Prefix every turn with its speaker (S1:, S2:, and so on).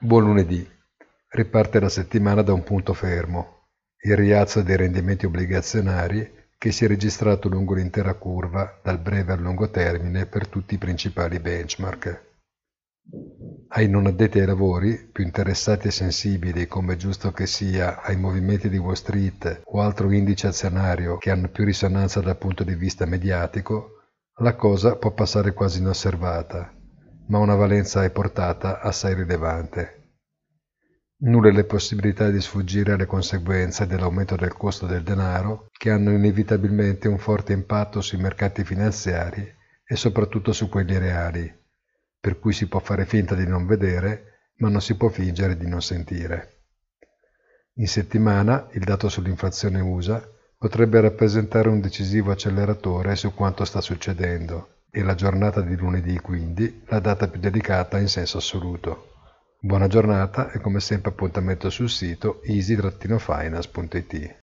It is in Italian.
S1: Buon lunedì. Riparte la settimana da un punto fermo, il rialzo dei rendimenti obbligazionari che si è registrato lungo l'intera curva dal breve al lungo termine per tutti i principali benchmark. Ai non addetti ai lavori, più interessati e sensibili, come giusto che sia, ai movimenti di Wall Street o altro indice azionario che hanno più risonanza dal punto di vista mediatico, la cosa può passare quasi inosservata, ma una valenza e portata assai rilevante. Nulle le possibilità di sfuggire alle conseguenze dell'aumento del costo del denaro, che hanno inevitabilmente un forte impatto sui mercati finanziari e soprattutto su quelli reali, per cui si può fare finta di non vedere, ma non si può fingere di non sentire. In settimana il dato sull'inflazione USA potrebbe rappresentare un decisivo acceleratore su quanto sta succedendo e la giornata di lunedì quindi la data più delicata in senso assoluto. Buona giornata e come sempre appuntamento sul sito easy-finance.it.